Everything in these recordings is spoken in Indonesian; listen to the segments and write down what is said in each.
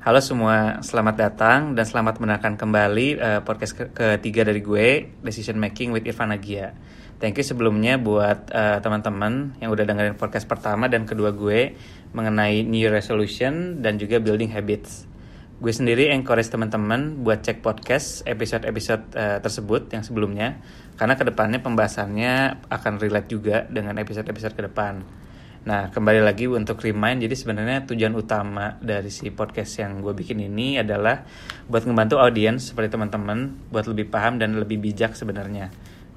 Halo semua, selamat datang dan selamat mendengarkan kembali uh, podcast ke ketiga dari gue, Decision Making with Irfan Agia. Thank you sebelumnya buat uh, teman-teman yang udah dengerin podcast pertama dan kedua gue mengenai New Resolution dan juga Building Habits. Gue sendiri encourage teman-teman buat cek podcast episode-episode uh, tersebut yang sebelumnya, karena ke depannya pembahasannya akan relate juga dengan episode-episode ke depan. Nah, kembali lagi untuk remind, jadi sebenarnya tujuan utama dari si podcast yang gue bikin ini adalah buat ngebantu audiens seperti teman-teman buat lebih paham dan lebih bijak sebenarnya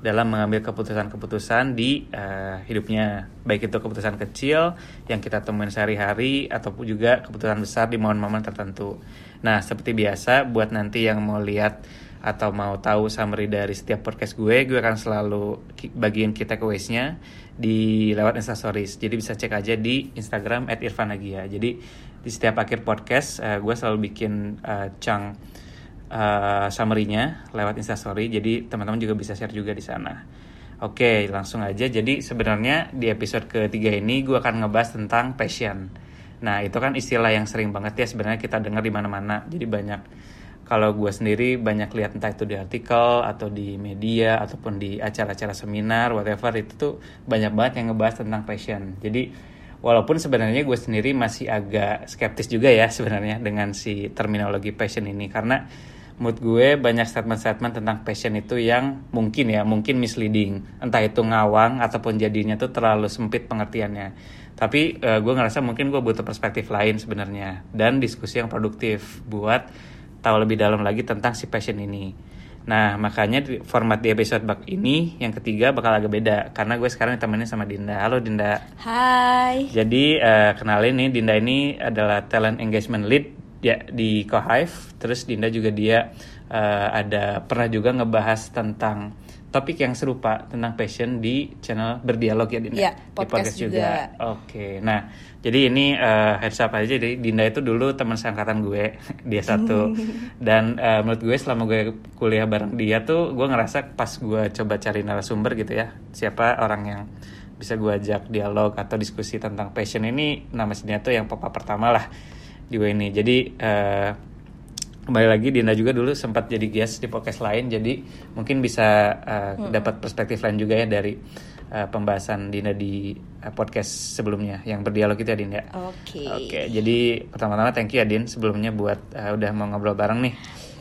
dalam mengambil keputusan-keputusan di uh, hidupnya, baik itu keputusan kecil yang kita temuin sehari-hari ataupun juga keputusan besar di momen-momen tertentu. Nah, seperti biasa, buat nanti yang mau lihat atau mau tahu summary dari setiap podcast gue, gue akan selalu bagiin kita nya di lewat instastories. Jadi bisa cek aja di Instagram @irfanagia. Jadi di setiap akhir podcast uh, gue selalu bikin uh, chunk uh, summary-nya lewat instastory. Jadi teman-teman juga bisa share juga di sana. Oke, langsung aja. Jadi sebenarnya di episode ketiga ini gue akan ngebahas tentang passion. Nah, itu kan istilah yang sering banget ya sebenarnya kita dengar di mana-mana. Jadi banyak kalau gue sendiri banyak lihat entah itu di artikel atau di media ataupun di acara-acara seminar whatever itu tuh banyak banget yang ngebahas tentang passion jadi walaupun sebenarnya gue sendiri masih agak skeptis juga ya sebenarnya dengan si terminologi passion ini. Karena mood gue banyak statement-statement tentang passion itu yang mungkin ya mungkin misleading. Entah itu ngawang ataupun jadinya tuh terlalu sempit pengertiannya. Tapi uh, gue ngerasa mungkin gue butuh perspektif lain sebenarnya. Dan diskusi yang produktif buat tahu lebih dalam lagi tentang si passion ini. Nah, makanya format di episode bak ini yang ketiga bakal agak beda karena gue sekarang ditemenin sama Dinda. Halo Dinda. Hai. Jadi uh, kenalin nih Dinda ini adalah talent engagement lead ya di Cohive. Terus Dinda juga dia uh, ada pernah juga ngebahas tentang topik yang serupa tentang passion di channel berdialog ya Dinda. Ya, podcast, di podcast juga. juga. Oke. Nah, jadi ini uh, heads up aja jadi Dinda itu dulu teman seangkatan gue, dia satu. Dan uh, menurut gue selama gue kuliah bareng dia tuh gue ngerasa pas gue coba cari narasumber gitu ya, siapa orang yang bisa gue ajak dialog atau diskusi tentang passion ini nama sini tuh yang papa pertama lah di gue ini. Jadi uh, kembali lagi Dinda juga dulu sempat jadi guest di podcast lain jadi mungkin bisa uh, hmm. dapat perspektif lain juga ya dari uh, pembahasan Dinda di uh, podcast sebelumnya yang berdialog itu ya Dinda. Oke. Okay. Oke, okay, jadi pertama-tama thank you ya Din sebelumnya buat uh, udah mau ngobrol bareng nih.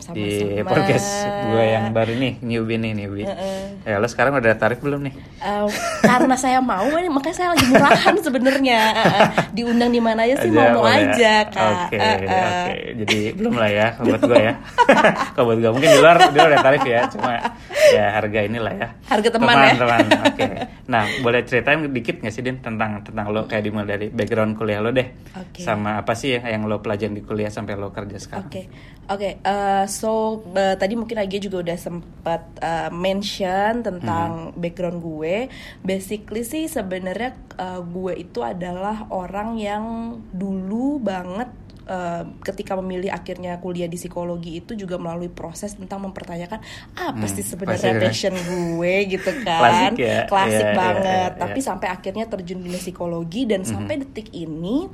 Sama-sama. di podcast gue yang baru nih newbie nih newbie. Uh -uh. Ya lo sekarang udah tarik belum nih? Uh, karena saya mau makanya saya lagi murahan sebenarnya. Uh, diundang di mana aja sih mau mau ya? aja kak. Oke okay, uh, uh. oke. Okay. Jadi belum lah ya kalau buat gue ya. kalau buat gue mungkin di luar di luar udah tarif ya. Cuma ya harga inilah ya. Harga teman, teman ya. Teman. Oke. Okay. Nah boleh ceritain dikit nggak sih Din tentang tentang lo kayak dimulai dari background kuliah lo deh. Okay. Sama apa sih yang, yang lo pelajarin di kuliah sampai lo kerja sekarang? Oke. Okay. Oke, okay, uh, so uh, tadi mungkin lagi juga udah sempat uh, mention tentang hmm. background gue. Basically sih sebenarnya uh, gue itu adalah orang yang dulu banget Uh, ketika memilih akhirnya kuliah di psikologi itu juga melalui proses tentang mempertanyakan apa hmm, sih sebenarnya passion gue gitu kan klasik, ya? klasik yeah, iya, banget yeah, yeah, tapi sampai akhirnya terjun di psikologi dan mm -hmm. sampai detik ini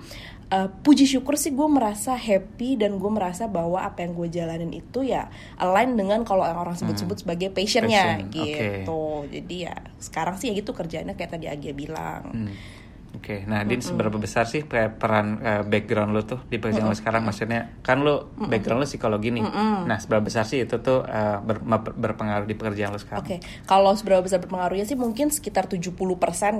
uh, puji syukur sih gue merasa happy dan gue merasa bahwa apa yang gue jalanin itu ya align dengan kalau orang sebut-sebut hmm. sebagai passionnya Passion. gitu okay. jadi ya sekarang sih ya gitu kerjanya kayak tadi Agia bilang hmm Oke, okay. nah Din mm -hmm. seberapa besar sih peran uh, background lo tuh di pekerjaan mm -hmm. lo sekarang? Maksudnya kan lo background lo psikologi nih. Mm -hmm. Nah seberapa besar sih itu tuh uh, ber berpengaruh di pekerjaan lo sekarang? Oke, okay. kalau seberapa besar berpengaruhnya sih mungkin sekitar 70%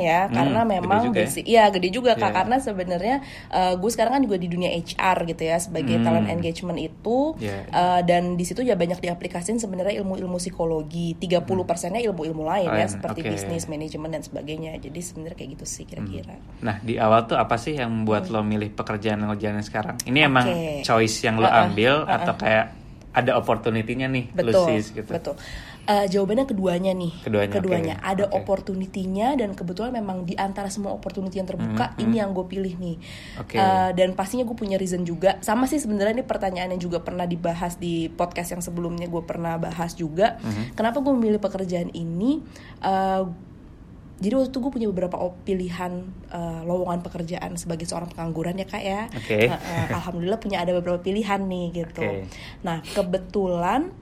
ya, mm, karena memang gede juga ya? Iya, gede juga kak. Yeah. Karena sebenarnya uh, gue sekarang kan juga di dunia HR gitu ya sebagai mm. talent engagement itu, yeah. uh, dan di situ ya banyak diaplikasin sebenarnya ilmu-ilmu psikologi. 30 persennya ilmu-ilmu lain oh, ya, seperti okay. bisnis, manajemen dan sebagainya. Jadi sebenarnya kayak gitu sih kira-kira. Hmm. Nah di awal tuh apa sih yang membuat hmm. lo milih pekerjaan yang lo jalanin sekarang? Ini okay. emang choice yang lo uh -uh. ambil uh -uh. atau kayak ada opportunity-nya nih betul, Lucis gitu? Betul. Uh, jawabannya keduanya nih. Keduanya. Keduanya. Okay. Ada okay. opportunity-nya dan kebetulan memang di antara semua opportunity yang terbuka mm -hmm. ini yang gue pilih nih. Okay. Uh, eh, dan pastinya gue punya reason juga. Sama sih sebenarnya ini pertanyaan yang juga pernah dibahas di podcast yang sebelumnya gue pernah bahas juga. Mm -hmm. Kenapa gue memilih pekerjaan ini? Uh, jadi waktu itu gue punya beberapa pilihan uh, lowongan pekerjaan sebagai seorang pengangguran ya kak ya. Oke. Uh, uh, Alhamdulillah punya ada beberapa pilihan nih gitu. Oke. Nah kebetulan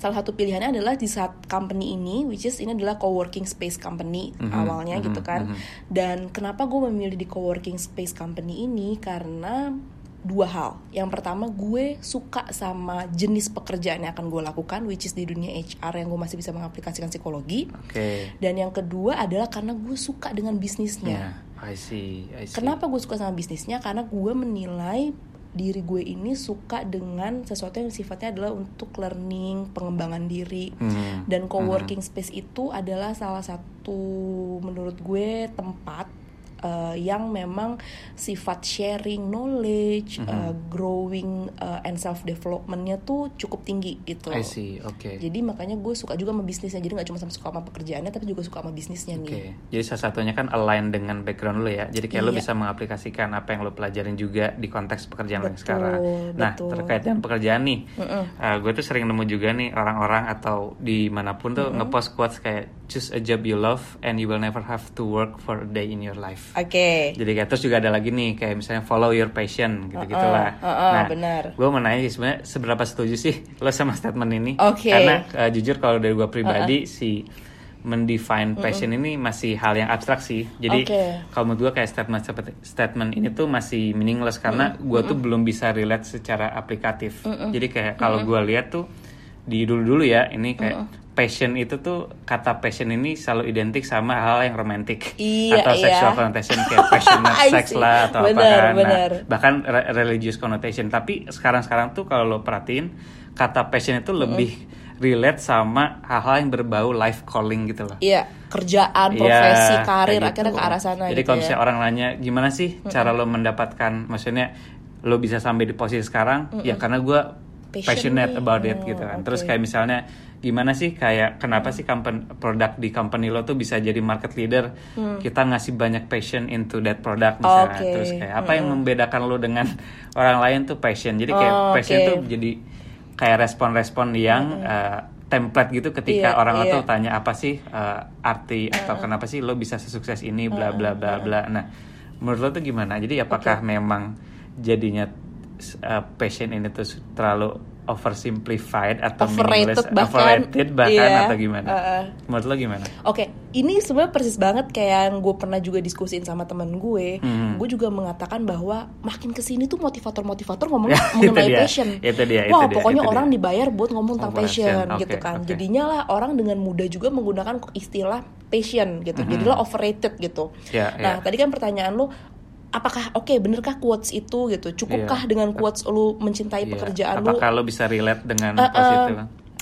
salah satu pilihannya adalah di saat company ini, which is ini adalah co-working space company Mhm, awalnya mhm, gitu kan. mhm. Dan kenapa gue memilih di co-working space company ini karena dua hal. Yang pertama gue suka sama jenis pekerjaan yang akan gue lakukan, which is di dunia HR yang gue masih bisa mengaplikasikan psikologi. Oke. Dan yang kedua adalah karena gue suka dengan bisnisnya. Ya, I see, I see. Kenapa gue suka sama bisnisnya? Karena gue menilai diri gue ini suka dengan sesuatu yang sifatnya adalah untuk learning, pengembangan diri. Hmm, Dan co-working space itu adalah salah satu menurut gue tempat uh, yang memang sifat sharing knowledge, Mhm. uh, growing uh, and self developmentnya tuh cukup tinggi gitu. I see, oke. Jadi makanya gue suka juga sama bisnisnya. Jadi nggak cuma sama suka sama pekerjaannya, tapi juga suka sama bisnisnya Oke, nih. jadi salah satunya kan align dengan background lo ya. Jadi kayak lo Iya. bisa mengaplikasikan apa yang lo pelajarin juga di konteks pekerjaan lo yang Betul, sekarang. Nah, betul. terkait dengan pekerjaan nih, Mm-mm. uh, gue tuh sering nemu juga nih orang-orang atau di mana pun tuh ngepost quotes kayak choose a job you love and you will never have to work for a day in your life. Oke. Jadi kayak terus juga ada lagi nih kayak misalnya follow your passion gitu gitulah. uh-uh, nah, benar. gue mau nanya sih sebenarnya seberapa setuju sih lo sama statement ini? Oke. Karena uh, jujur kalau dari gue pribadi si mendefine passion ini masih hal yang abstrak sih. Jadi Oke. kalau menurut gue kayak statement seperti statement ini tuh masih meaningless karena gue tuh belum bisa relate secara aplikatif. Jadi kayak kalau gue lihat tuh di dulu-dulu ya ini kayak passion itu tuh kata passion ini selalu identik sama hal yang romantis Iya, atau iya. sexual connotation kayak passionate I sex lah atau apa Benar, kan. Nah, bahkan re- religious connotation. Tapi sekarang-sekarang tuh kalau lo perhatiin kata passion itu lebih relate sama hal-hal yang berbau life calling gitu loh. Iya, kerjaan, Iya, profesi, karir kayak akhirnya gitu. ke arah sana Jadi gitu kalau ya. misalnya orang nanya gimana sih cara lo mendapatkan, maksudnya lo bisa sampai di posisi sekarang, ya karena gue passionate Passionate. about it Oh, gitu kan. oke. Terus kayak misalnya gimana sih kayak kenapa sih company, produk di company lo tuh bisa jadi market leader? Kita ngasih banyak passion into that product misalnya. Oke. Terus kayak apa yang membedakan lo dengan orang lain tuh passion. Jadi kayak Oh, passion oke. tuh jadi kayak respon-respon yang uh, template gitu ketika Iya, orang iya. tuh tanya apa sih uh, arti atau kenapa sih lo bisa sesukses ini bla bla bla bla. Nah, menurut lo tuh gimana? Jadi apakah memang jadinya uh, passion ini tuh terlalu oversimplified atau Overrated meaningless, bahkan. overrated bahkan Iya, atau gimana? uh-uh. Menurut lo gimana? Oke, ini sebenarnya persis banget kayak yang gue pernah juga diskusin sama temen gue. Hmm. Gue juga mengatakan bahwa makin ke sini tuh motivator-motivator ngomong Itu mengenai dia, passion. itu dia, itu Wah, dia, pokoknya itu orang dia. dibayar buat ngomong tentang Oh, passion, passion. Oke, gitu kan. oke. Jadinya lah orang dengan mudah juga menggunakan istilah passion gitu. Jadilah overrated gitu. Hmm. Ya, nah, ya. tadi kan pertanyaan lu apakah oke benerkah quotes itu gitu cukupkah Iya. dengan quotes lu mencintai Iya. pekerjaan lu Apakah bisa relate dengan pos eh, itu?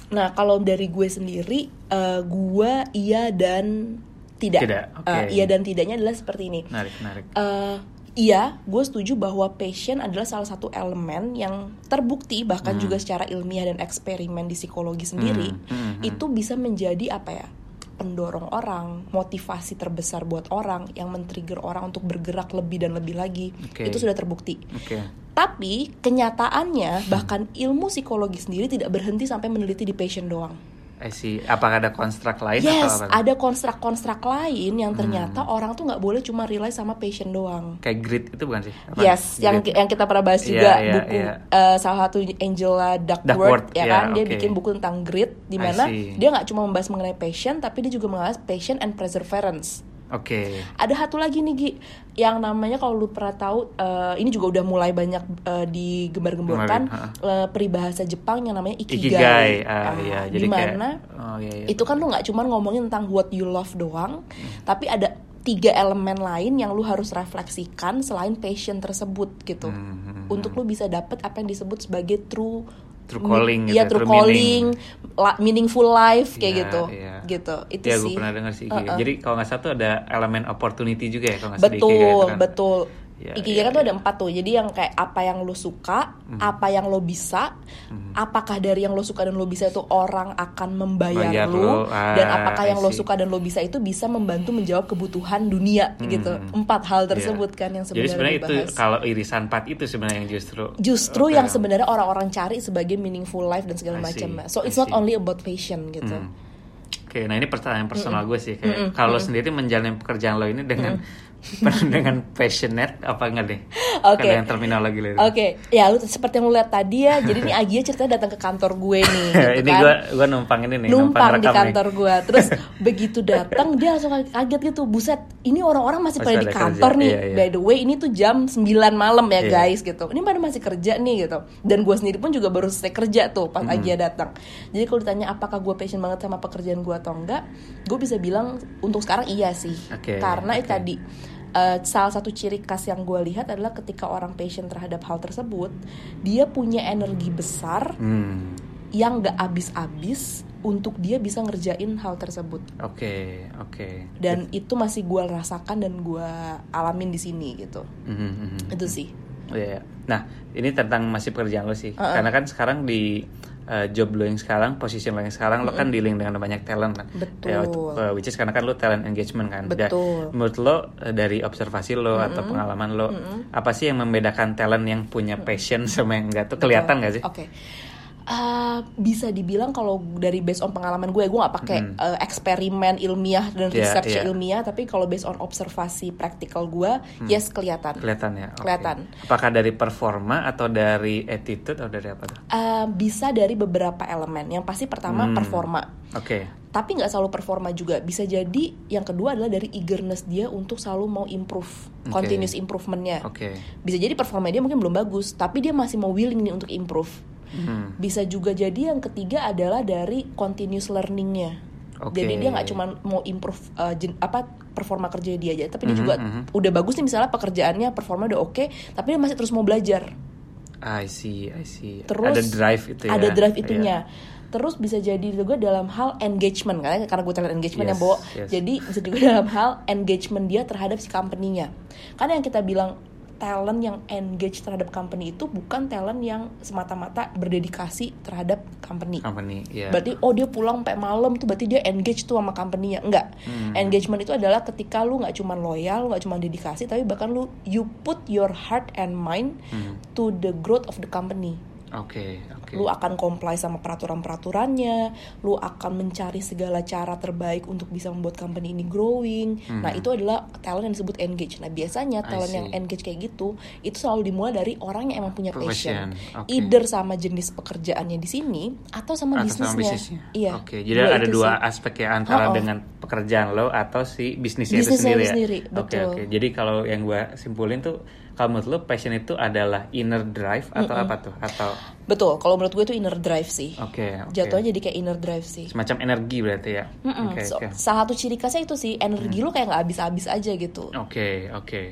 Nah, kalau dari gue sendiri, eh, gue iya dan tidak. Tidak. Eh, iya dan tidaknya adalah seperti ini. Menarik, menarik. Eh, iya, gue setuju bahwa passion adalah salah satu elemen yang terbukti bahkan juga secara ilmiah dan eksperimen di psikologi sendiri Hmm, hmm, hmm. itu bisa menjadi apa ya? Pendorong orang, motivasi terbesar buat orang yang men-trigger orang untuk bergerak lebih dan lebih lagi. Oke. Itu sudah terbukti. Oke. Tapi kenyataannya bahkan ilmu psikologi sendiri tidak berhenti sampai meneliti di passion doang. I see. Apakah ada konstruk lain Yes, atau apa? ada konstrak-konstrak lain yang ternyata Hmm. orang tuh nggak boleh cuma rely sama passion doang. Kayak grit itu bukan sih? Apa? Yes, yang Grit. yang kita pernah bahas Iya, juga iya, buku iya. eh, salah satu Angela Duckworth, Duckworth, ya iya, kan, dia bikin buku tentang grit, di mana dia nggak cuma membahas mengenai passion, tapi dia juga membahas passion and perseverance. Oke. Ada satu lagi nih Gi, yang namanya kalau lu pernah tahu, eh, ini juga udah mulai banyak eh, digembar-gemborkan eh, peribahasa Jepang yang namanya ikigai. Ikigai. Ah, Ah, iya. Jadi di mana kayak oh iya iya. itu kan lu nggak cuma ngomongin tentang what you love doang, Hmm. tapi ada tiga elemen lain yang lu harus refleksikan selain passion tersebut gitu. Hmm, hmm, Untuk lu bisa dapet apa yang disebut sebagai true True calling gitu Iya, ya, true true calling, la- meaningful life kayak Iya, gitu. iya. Gitu. Itu ya, sih. gue pernah dengar sih. Uh-uh. Jadi kalau nggak salah tuh ada elemen opportunity juga ya kalau nggak salah di betul Ikigai itu kan. betul Ya, Ikigai ya, kan tuh ya. ada empat tuh. Jadi yang kayak apa yang lo suka Hmm. apa yang lo bisa apakah dari yang lo suka dan lo bisa itu orang akan membayar Bayar lo lo, ah, dan apakah yang lo suka dan lo bisa itu bisa membantu menjawab kebutuhan dunia gitu. Empat hal tersebut Iya. kan yang Jadi sebenarnya sebenarnya itu kalau irisan empat itu sebenarnya yang justru justru Oke. yang sebenarnya orang-orang cari sebagai meaningful life dan segala macam. So it's not only about passion gitu. Hmm. Oke, nah ini pertanyaan personal gue sih. Kayak kalau lo sendiri menjalani pekerjaan lo ini dengan dengan passionate apa enggak deh? Oke. Yang terminologi lo. Oke, ya lu seperti yang lu lihat tadi ya. Jadi nih Agia ceritanya datang ke kantor gue nih. Gitu ini kan. gue gue numpang ini nih, numpang di rekam nih. kantor gue. Terus begitu datang dia langsung kaget gitu. Buset, ini orang-orang masih pada Masih di pada kantor kerja, nih. iya, iya. By the way, ini tuh jam 9 malam ya Iya. guys gitu. Ini pada masih kerja nih gitu. Dan gue sendiri pun juga baru selesai kerja tuh pas Agia datang. Jadi kalau ditanya apakah gue passion banget sama pekerjaan gue atau enggak, gue bisa bilang untuk sekarang iya sih. Oke, Karena itu oke. tadi eh, salah satu ciri khas yang gue lihat adalah ketika orang passion terhadap hal tersebut, dia punya energi besar Hmm. yang gak habis-habis untuk dia bisa ngerjain hal tersebut Oke, oke. dan itu masih gue rasakan dan gue alamin di sini gitu Mhm, mhm. itu sih Oh, iya. Nah, ini tentang masih pekerjaan lo sih. Uh-uh. Karena kan sekarang di uh, job lo yang sekarang, posisi lo yang sekarang, lo kan dealing dengan banyak talent kan. Betul. Ya, uh, which is karena kan lo talent engagement kan. Dan Betul. menurut lo uh, dari observasi lo atau pengalaman lo, apa sih yang membedakan talent yang punya passion sama yang enggak tuh kelihatan nggak sih? oke Eh, bisa dibilang kalau dari based on pengalaman gue gue nggak pakai eh, eksperimen ilmiah dan Iya, research iya. ilmiah tapi kalau based on observasi praktikal gue yes kelihatan Kelihatan ya. Oke. Kelihatan. Apakah dari performa atau dari attitude atau dari apa? Eh, bisa dari beberapa elemen yang pasti pertama Hmm. performa Oke. tapi nggak selalu performa juga bisa jadi yang kedua adalah dari eagerness dia untuk selalu mau improve Oke. continuous improvementnya Oke. bisa jadi performa dia mungkin belum bagus tapi dia masih mau willing nih untuk improve Hmm. bisa juga jadi yang ketiga adalah dari continuous learningnya Oke. jadi dia nggak cuma mau improve uh, jen- apa performa kerja dia aja tapi dia Mhm, juga mhm. udah bagus nih misalnya pekerjaannya performa udah oke tapi dia masih terus mau belajar I see, I see. terus ada drive itu ya. ada drive itunya terus bisa jadi juga dalam hal engagement karena karena gue talent engagement Yes, yang bawa yes. jadi bisa juga dalam hal engagement dia terhadap si company-nya karena yang kita bilang talent yang engage terhadap company itu bukan talent yang semata-mata berdedikasi terhadap company company, ya. Berarti oh dia pulang sampai malam tuh berarti dia engage tuh sama company-nya. Enggak. Hmm. Engagement itu adalah ketika lu nggak cuma loyal, nggak cuma dedikasi, tapi bahkan lu you put your heart and mind Hmm. to the growth of the company. Oke, oke. Lu akan comply sama peraturan-peraturannya, lu akan mencari segala cara terbaik untuk bisa membuat company ini growing. Nah, itu adalah talent yang disebut engage. Nah, biasanya Hmm. Talent yang engage kayak gitu itu selalu dimulai dari orang yang emang punya Passion, passion. oke. Either sama jenis pekerjaannya di sini atau sama Atau bisnisnya. sama bisnisnya. Iya. Oke, jadi Dua ada dua sih. aspek ya antara Oh, oh. dengan pekerjaan lo atau si bisnisnya, itu Bisnisnya sendiri ya. sendiri, Oke, betul. oke. Jadi kalau yang gua simpulin tuh kalau menurut lo passion itu adalah inner drive atau apa tuh? Atau Betul, kalau menurut gue itu inner drive sih. oke, oke. Jatuhnya jadi kayak inner drive sih. semacam energi berarti ya. Mm-mm. Oke, So, oke. Hmm. Salah satu ciri khasnya itu sih energi lu kayak nggak habis-habis aja gitu. Oke, oke.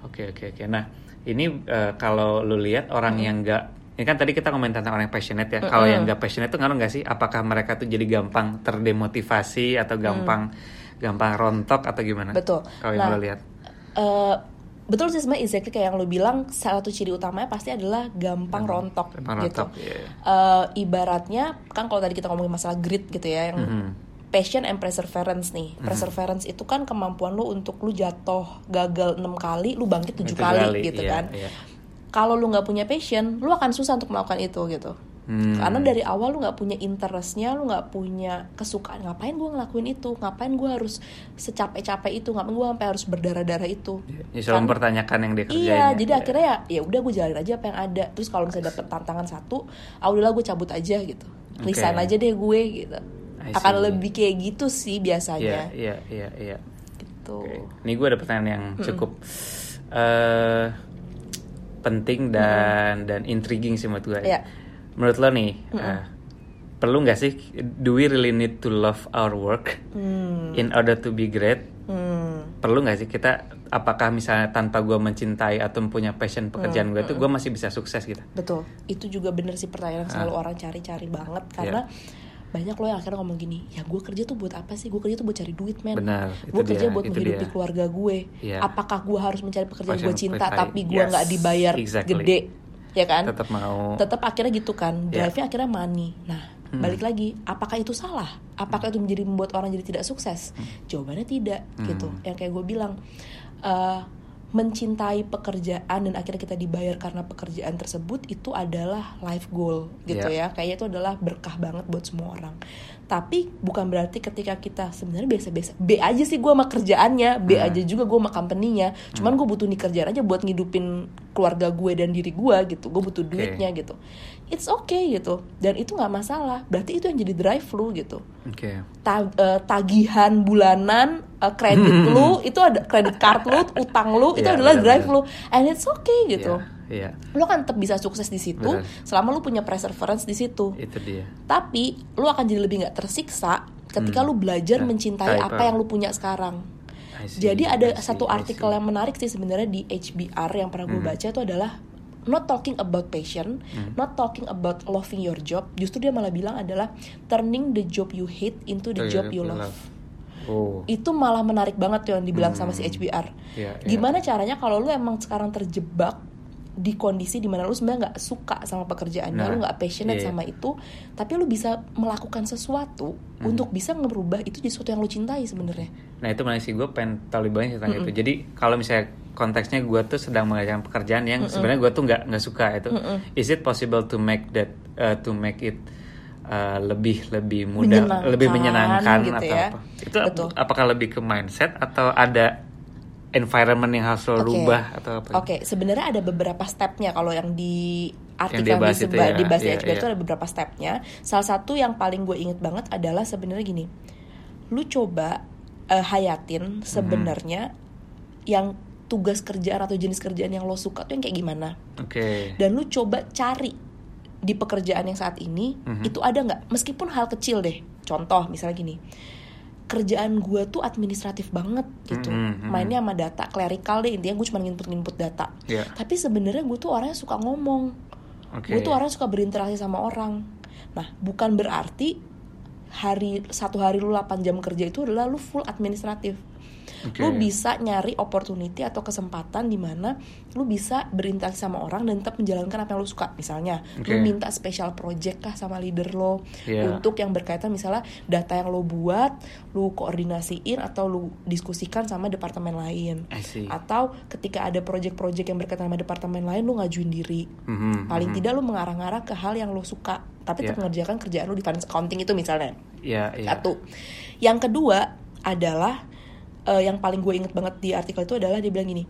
Oke, oke, oke. Nah, ini eh, kalau lu lihat orang yang enggak ini kan tadi kita ngomongin tentang orang yang passionate ya. Kalau yang enggak passionate tuh ngaruh nggak sih? Apakah mereka tuh jadi gampang terdemotivasi atau gampang gampang rontok atau gimana? Mm. Betul. Kalau yang Nah, lu lihat. Eh, betul sih sebenarnya exactly kayak yang lu bilang salah satu ciri utamanya pasti adalah gampang rontok gampang gitu. rontok, iya. Eh, ibaratnya kan kalau tadi kita ngomongin masalah grit gitu ya yang Mhm. passion and perseverance nih. Perseverance itu kan kemampuan lu untuk lu jatuh gagal enam kali, lu bangkit tujuh kali, kali, gitu iya, kan. iya. Kalau lu nggak punya passion, lu akan susah untuk melakukan itu gitu. Hmm. Karena dari awal lu nggak punya interestnya, lu nggak punya kesukaan. Ngapain gue ngelakuin itu? Ngapain gue harus secapek-capek itu? Ngapain gue sampai harus berdarah-darah itu? Ya, selalu mempertanyakan yang dia kerjain. Iya, ya. jadi Iya. akhirnya ya ya udah gue jalanin aja apa yang ada. Terus kalau misalnya dapet tantangan satu, ah udahlah gue cabut aja gitu. Resign Oke. aja deh gue gitu. Akan lebih kayak gitu sih Iya, biasanya. iya, iya, iya. Gitu. Oke. Ini gue ada pertanyaan yang cukup eh penting dan dan intriguing sih menurut gue. Iya. Menurut lo nih, eh, perlu nggak sih? Do we really need to love our work in order to be great? Hmm. Perlu nggak sih kita? Apakah misalnya tanpa gue mencintai atau punya passion pekerjaan gue itu gue masih bisa sukses gitu? Betul. Itu juga bener sih pertanyaan yang selalu Ah. orang cari-cari banget Iya. karena banyak loh yang akhirnya ngomong gini, ya gue kerja tuh buat apa sih? Gue kerja tuh buat cari duit men. Gue kerja dia, buat menghidupi dia. keluarga gue. Iya. Apakah gue harus mencari pekerjaan gue cinta tapi gue yes, nggak dibayar exactly. gede, ya kan? Tetap mau. Tetap akhirnya gitu kan. Iya. Drive-nya akhirnya money. Nah, Hmm. balik lagi, apakah itu salah? Apakah itu menjadi membuat orang jadi tidak sukses? Hmm. Jawabannya tidak, gitu. Yang kayak gue bilang. eh, mencintai pekerjaan dan akhirnya kita dibayar karena pekerjaan tersebut itu adalah life goal gitu Iya. ya kayaknya itu adalah berkah banget buat semua orang tapi bukan berarti ketika kita sebenarnya biasa-biasa B aja sih gue sama kerjaannya B Hmm. aja juga gue sama company-nya cuman gue butuh nih kerjaan aja buat ngidupin keluarga gue dan diri gue gitu gue butuh Oke. duitnya gitu it's okay gitu. Dan itu nggak masalah. Berarti itu yang jadi drive lu gitu. Oke. Ta- eh, tagihan bulanan eh, kredit lu itu ada kredit card lu utang lu itu Iya, adalah drive lu. Benar-benar. and it's okay gitu. Iya, lo kan tetap bisa sukses di situ Benar. selama lu punya perseverance di situ. Itu dia. tapi lu akan jadi lebih nggak tersiksa ketika lu belajar Nah, mencintai type apa yang lu punya sekarang. Jadi ada see, satu artikel yang menarik sih sebenarnya di HBR yang pernah gue Hmm. baca itu adalah not talking about passion, Hmm. not talking about loving your job. Justru dia malah bilang adalah turning the job you hate into the Oh, job iya, you you love. love. Oh. Itu malah menarik banget tuh yang dibilang sama si HBR. Iya, iya. Gimana caranya kalau lu emang sekarang terjebak di kondisi di mana lu sebenarnya nggak suka sama pekerjaannya, Nah, lu nggak passionate iya. sama itu, tapi lu bisa melakukan sesuatu Hmm. untuk bisa ngerubah itu jadi sesuatu yang lu cintai sebenarnya. Nah itu mana sih gue pengen tahu lebih banyak tentang itu. Jadi kalau misalnya konteksnya gue tuh sedang mengerjakan pekerjaan yang sebenarnya gue tuh nggak nggak suka itu. Is it possible to make that uh, to make it uh, lebih lebih mudah, Menyenangkan, lebih menyenangkan gitu atau ya. apa? Itu Betul. apakah lebih ke mindset atau ada environment yang harus lo Oke. rubah atau apa? Oke, sebenarnya ada beberapa stepnya kalau yang di artikel yang bahas itu diseba- ya, dibahas di iya, HBR itu iya. ada beberapa stepnya. Salah satu yang paling gue inget banget adalah sebenarnya gini, lu coba eh, hayatin sebenarnya yang tugas kerjaan atau jenis kerjaan yang lo suka tuh yang kayak gimana, Oke. dan lu coba cari di pekerjaan yang saat ini Mhm. itu ada nggak, meskipun hal kecil deh. Contoh misalnya gini, kerjaan gue tuh administratif banget gitu, Mhm, mhm. mainnya sama data, clerical deh intinya gue cuma nginput-nginput data Iya. tapi sebenarnya gue tuh orangnya suka ngomong Oke. gue tuh orang suka berinteraksi sama orang nah bukan berarti hari satu hari lu 8 jam kerja itu adalah lu full administratif Oke. lu bisa nyari opportunity atau kesempatan di mana lu bisa berinteraksi sama orang dan tetap menjalankan apa yang lu suka misalnya Oke. lu minta special project kah sama leader lo Iya. untuk yang berkaitan misalnya data yang lo buat lu koordinasiin atau lu diskusikan sama departemen lain atau ketika ada project-project yang berkaitan sama departemen lain lu ngajuin diri Mhm, paling mhm. tidak lu mengarah-ngarah ke hal yang lo suka tapi tetap Iya. mengerjakan kerjaan lu di finance accounting itu misalnya Iya, iya. satu yang kedua adalah eh, yang paling gue inget banget di artikel itu adalah dia bilang gini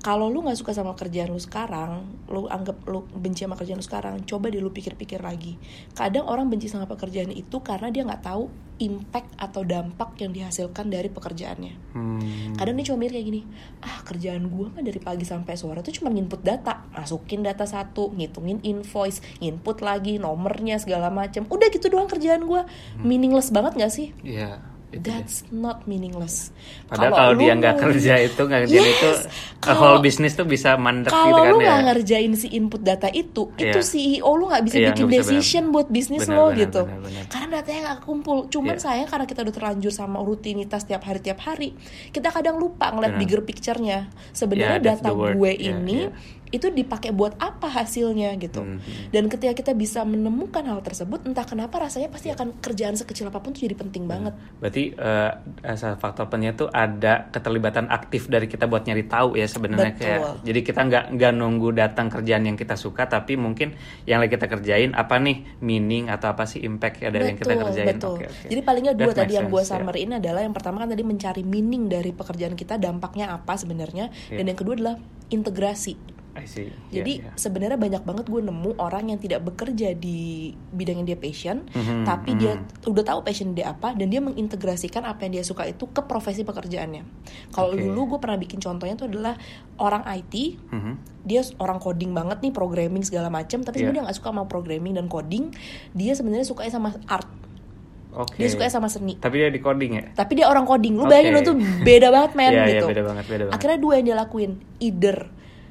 kalau lu nggak suka sama kerjaan lu sekarang lu anggap lu benci sama kerjaan lu sekarang coba deh lu pikir-pikir lagi. Kadang orang benci sama pekerjaan itu karena dia nggak tahu impact atau dampak yang dihasilkan dari pekerjaannya. Hmm. kadang dia cuma mikir kayak gini ah kerjaan gue mah dari pagi sampai sore tuh cuma nginput data masukin data satu ngitungin invoice input lagi nomornya segala macam. Udah gitu doang kerjaan gue meaningless banget gak sih? Iya. Itu that's not meaningless Padahal kalau lu dia nggak kerja itu nggak kerjain Yes, itu kalau- whole business tuh bisa mandek gitu kalau kan lu ya. nggak ngerjain si input data itu, Iya. itu CEO lu nggak bisa Iya, bikin bisa decision buat bisnis lo benar, gitu. benar, benar. Karena datanya nggak kumpul. Cuman Iya. sayang karena kita udah terlanjur sama rutinitas tiap hari tiap hari, kita kadang lupa ngeliat Benar. bigger picture-nya. Sebenarnya Yeah, data gue Yeah, ini yeah. Itu dipakai buat apa hasilnya gitu. Hmm. Dan ketika kita bisa menemukan hal tersebut, entah kenapa rasanya pasti akan kerjaan sekecil apa pun tuh jadi penting banget. Berarti eh, salah faktor pentingnya tuh ada keterlibatan aktif dari kita buat nyari tahu ya sebenarnya kayak. Jadi kita nggak nggak nunggu datang kerjaan yang kita suka, tapi mungkin yang lagi kita kerjain apa nih meaning atau apa sih impact ya dari yang kita kerjain. betul. Oke, oke. Jadi palingnya dua That tadi yang gue ya. summary ini adalah yang pertama kan tadi mencari meaning dari pekerjaan kita, dampaknya apa sebenarnya, dan Iya. yang kedua adalah integrasi. I see. Jadi iya. sebenarnya banyak banget gue nemu orang yang tidak bekerja di bidang yang dia passion, Mhm, tapi mhm. dia udah tahu passion dia apa dan dia mengintegrasikan apa yang dia suka itu ke profesi pekerjaannya. Kalau Oke. dulu gue pernah bikin contohnya itu adalah orang IT, Mhm. dia orang coding banget nih, programming segala macam, tapi sebenarnya dia nggak suka sama programming dan coding, dia sebenarnya sukanya sama art, Oke. dia sukanya sama seni. Tapi dia di coding ya? Tapi dia orang coding, lu Oke. bayangin lu tuh beda banget men Iya, iya, gitu. beda banget, beda banget. Akhirnya dua yang dia lakuin, either